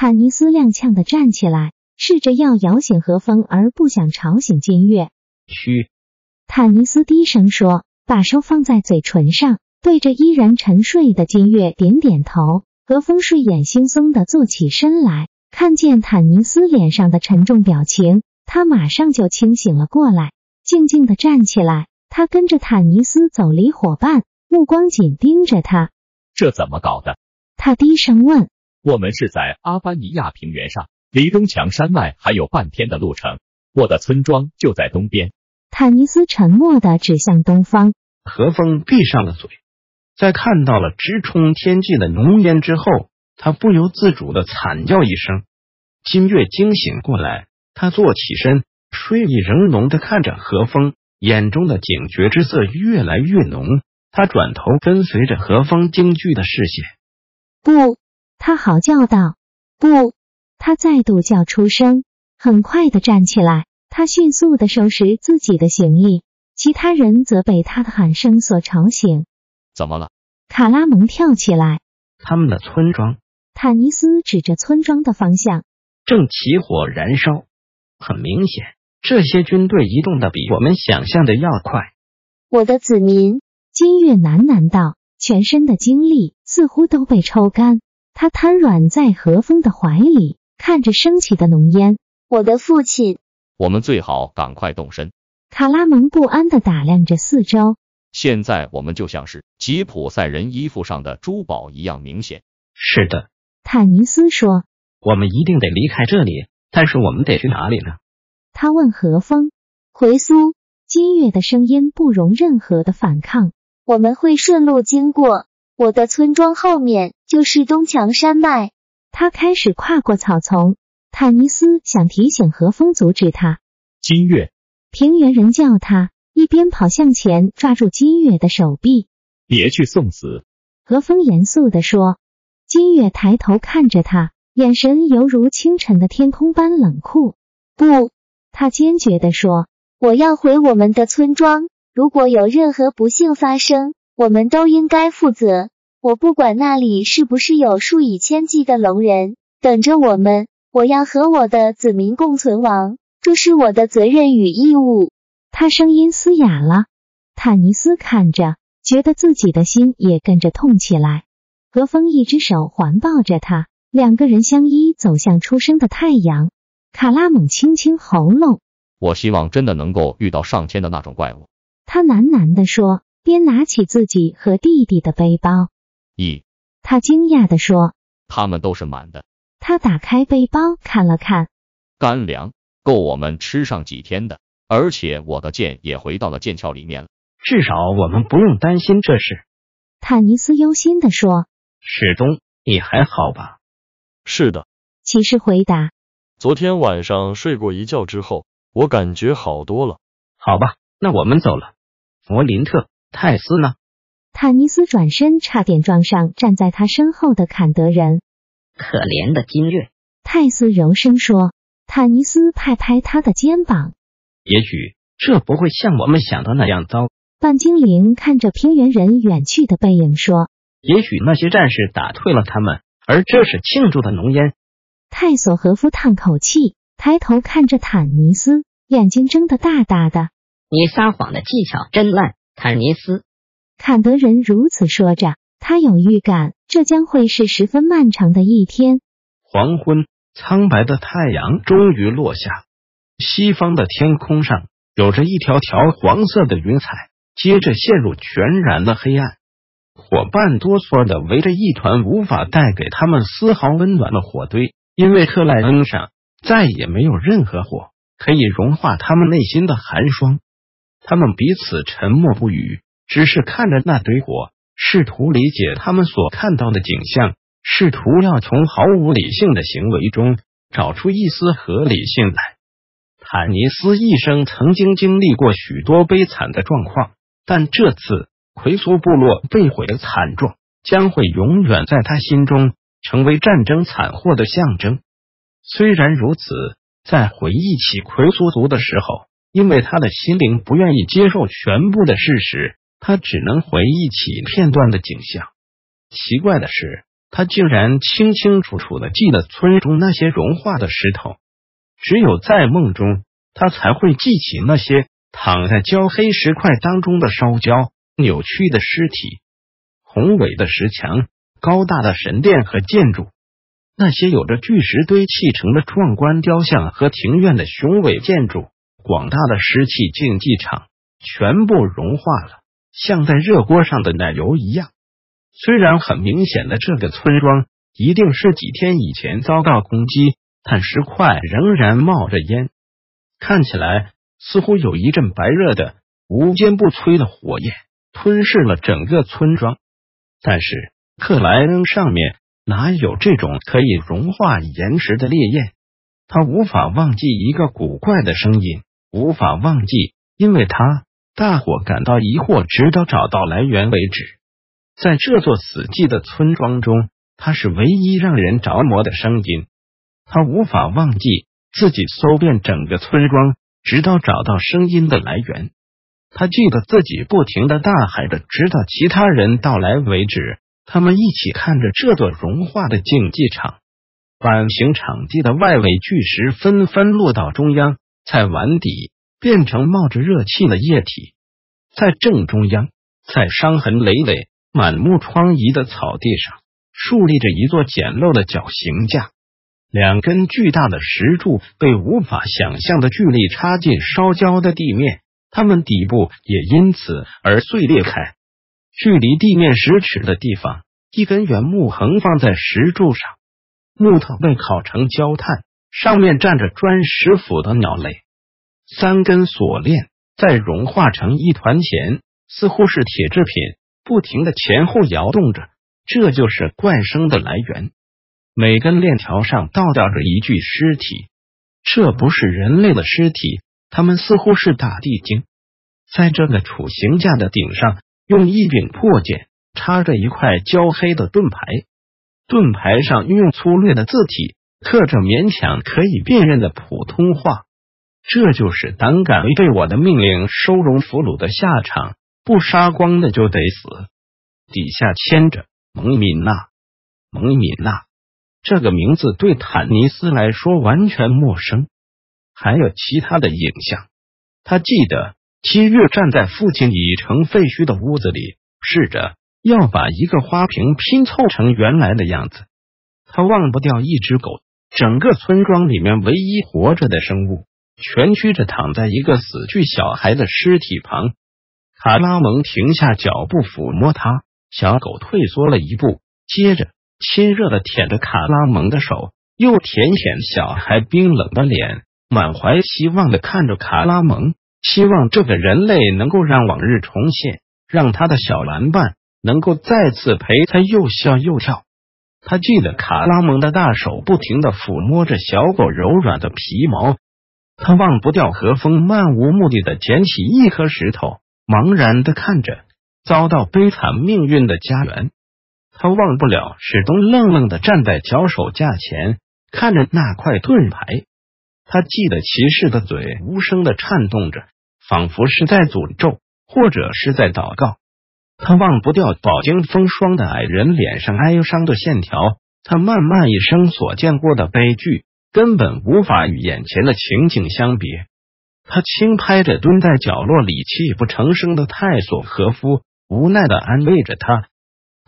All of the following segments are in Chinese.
坦尼斯踉跄的站起来，试着要摇醒何风，而不想吵醒金月。嘘，坦尼斯低声说，把手放在嘴唇上，对着依然沉睡的金月点点头。何风睡眼惺忪的坐起身来，看见坦尼斯脸上的沉重表情，他马上就清醒了过来，静静的站起来。他跟着坦尼斯走离伙伴，目光紧盯着他。这怎么搞的？他低声问。我们是在阿凡尼亚平原上，离东墙山脉还有半天的路程。我的村庄就在东边。坦尼斯沉默的指向东方。何风闭上了嘴，在看到了直冲天际的浓烟之后，他不由自主的惨叫一声。金月惊醒过来，他坐起身，睡意仍浓的看着何风，眼中的警觉之色越来越浓。他转头跟随着何风惊惧的视线，不。他嚎叫道：“不！”他再度叫出声，很快的站起来。他迅速的收拾自己的行李，其他人则被他的喊声所吵醒。怎么了？卡拉蒙跳起来。他们的村庄。坦尼斯指着村庄的方向，正起火燃烧。很明显，这些军队移动的比我们想象的要快。我的子民，金月喃喃道，全身的精力似乎都被抽干。他瘫软在何风的怀里，看着升起的浓烟。我的父亲，我们最好赶快动身。卡拉蒙不安的打量着四周。现在我们就像是吉普赛人衣服上的珠宝一样明显。是的，坦尼斯说。我们一定得离开这里，但是我们得去哪里呢？他问何风。回苏。金月的声音不容任何的反抗。我们会顺路经过。我的村庄后面就是东墙山脉。他开始跨过草丛。坦尼斯想提醒何风阻止他。金月，平原人叫他，一边跑向前，抓住金月的手臂。别去送死。何风严肃地说。金月抬头看着他，眼神犹如清晨的天空般冷酷。不，他坚决地说，我要回我们的村庄。如果有任何不幸发生。我们都应该负责。我不管那里是不是有数以千计的龙人等着我们，我要和我的子民共存亡，这是我的责任与义务。他声音嘶哑了。坦尼斯看着，觉得自己的心也跟着痛起来。何风一只手环抱着他，两个人相依走向初升的太阳。卡拉蒙清清喉咙，我希望真的能够遇到上天的那种怪物。他喃喃地说。边拿起自己和弟弟的背包，咦？他惊讶地说：“他们都是满的。”他打开背包看了看，干粮够我们吃上几天的，而且我的剑也回到了剑鞘里面了。至少我们不用担心这事。坦尼斯忧心地说：“史东，你还好吧？”“是的。”骑士回答。“昨天晚上睡过一觉之后，我感觉好多了。”“好吧，那我们走了。”弗林特。泰斯呢？坦尼斯转身，差点撞上站在他身后的坎德人。可怜的金月，泰斯柔声说。坦尼斯拍拍他的肩膀。也许这不会像我们想的那样糟。半精灵看着平原人远去的背影说。也许那些战士打退了他们，而这是庆祝的浓烟。泰索和夫叹口气，抬头看着坦尼斯，眼睛睁得大大的。你撒谎的技巧真烂。坦尼斯，坎德人如此说着，他有预感，这将会是十分漫长的一天。黄昏，苍白的太阳终于落下，西方的天空上有着一条条黄色的云彩，接着陷入全然的黑暗。伙伴哆嗦的围着一团无法带给他们丝毫温暖的火堆，因为克莱恩上再也没有任何火可以融化他们内心的寒霜。他们彼此沉默不语，只是看着那堆火，试图理解他们所看到的景象。试图要从毫无理性的行为中找出一丝合理性来。坦尼斯一生曾经经历过许多悲惨的状况，但这次奎苏部落被毁的惨状将会永远在他心中成为战争惨祸的象征。虽然如此，在回忆起奎苏族的时候，因为他的心灵不愿意接受全部的事实，他只能回忆起片段的景象。奇怪的是，他竟然清清楚楚的记得村中那些融化的石头。只有在梦中，他才会记起那些躺在焦黑石块当中的烧焦、扭曲的尸体、宏伟的石墙、高大的神殿和建筑，那些有着巨石堆砌成的壮观雕像和庭院的雄伟建筑、广大的石器竞技场，全部融化了，像在热锅上的奶油一样。虽然很明显的，这个村庄一定是几天以前遭到攻击。但石块仍然冒着烟，看起来似乎有一阵白热的、无坚不摧的火焰吞噬了整个村庄。但是克莱恩上面哪有这种可以融化岩石的烈焰？他无法忘记一个古怪的声音，无法忘记，因为他大伙感到疑惑，直到找到来源为止。在这座死寂的村庄中，他是唯一让人着魔的声音。他无法忘记自己搜遍整个村庄，直到找到声音的来源。他记得自己不停的大喊着，直到其他人到来为止。他们一起看着这座融化的竞技场，板形场地的外围巨石纷纷落到中央，在碗底变成冒着热气的液体。在正中央，在伤痕累累、满目疮痍的草地上，竖立着一座简陋的绞刑架。两根巨大的石柱被无法想象的巨力插进烧焦的地面，它们底部也因此而碎裂开。距离地面十尺的地方，一根圆木横放在石柱上，木头被烤成焦炭，上面站着砖石斧的鸟类。三根锁链在融化成一团前，似乎是铁制品，不停的前后摇动着。这就是怪声的来源。每根链条上倒吊着一具尸体，这不是人类的尸体，他们似乎是大地精。在这个处刑架的顶上，用一柄破剑插着一块焦黑的盾牌，盾牌上运用粗略的字体刻着勉强可以辨认的普通话：“这就是胆敢违背我的命令收容俘虏的下场，不杀光的就得死。”底下牵着“蒙敏娜，蒙敏娜”。这个名字对坦尼斯来说完全陌生，还有其他的影像。他记得七月站在父亲已成废墟的屋子里，试着要把一个花瓶拼凑成原来的样子。他忘不掉一只狗，整个村庄里面唯一活着的生物，蜷曲着躺在一个死去小孩的尸体旁。卡拉蒙停下脚步抚摸它，小狗退缩了一步，接着。亲热的舔着卡拉蒙的手，又舔舔小孩冰冷的脸，满怀希望的看着卡拉蒙，希望这个人类能够让往日重现，让他的小玩伴能够再次陪他又笑又跳。他记得卡拉蒙的大手不停的抚摸着小狗柔软的皮毛，他忘不掉何风漫无目的的捡起一颗石头，茫然的看着遭到悲惨命运的家园。他忘不了始终愣愣的站在脚手架前，看着那块盾牌。他记得骑士的嘴无声的颤动着，仿佛是在诅咒，或者是在祷告。他忘不掉饱经风霜的矮人脸上哀伤的线条。他漫漫一生所见过的悲剧，根本无法与眼前的情景相比。他轻拍着蹲在角落里泣不成声的泰索和夫，无奈的安慰着他。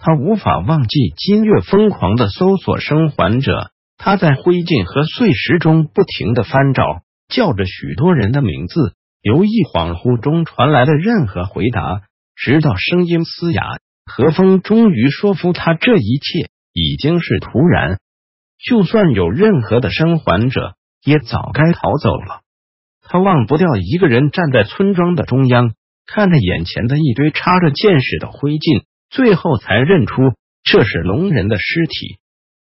他无法忘记金月疯狂的搜索生还者，他在灰烬和碎石中不停的翻找，叫着许多人的名字，由一恍惚中传来的任何回答，直到声音嘶哑，何风终于说服他，这一切已经是突然，就算有任何的生还者，也早该逃走了。他忘不掉一个人站在村庄的中央，看着眼前的一堆插着箭矢的灰烬。最后才认出这是龙人的尸体。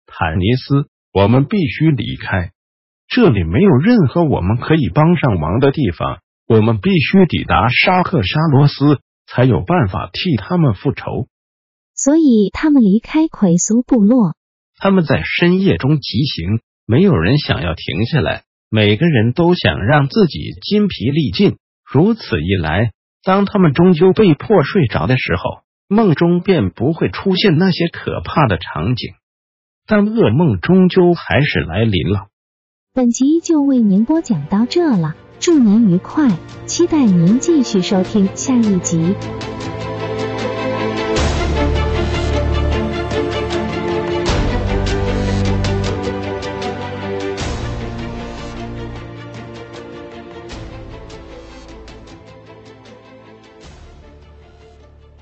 坦尼斯，我们必须离开，这里没有任何我们可以帮上忙的地方。我们必须抵达沙克沙罗斯，才有办法替他们复仇。所以他们离开奎苏部落。他们在深夜中疾行，没有人想要停下来。每个人都想让自己筋疲力尽。如此一来，当他们终究被迫睡着的时候，梦中便不会出现那些可怕的场景。但噩梦终究还是来临了。本集就为您播讲到这了，祝您愉快，期待您继续收听下一集。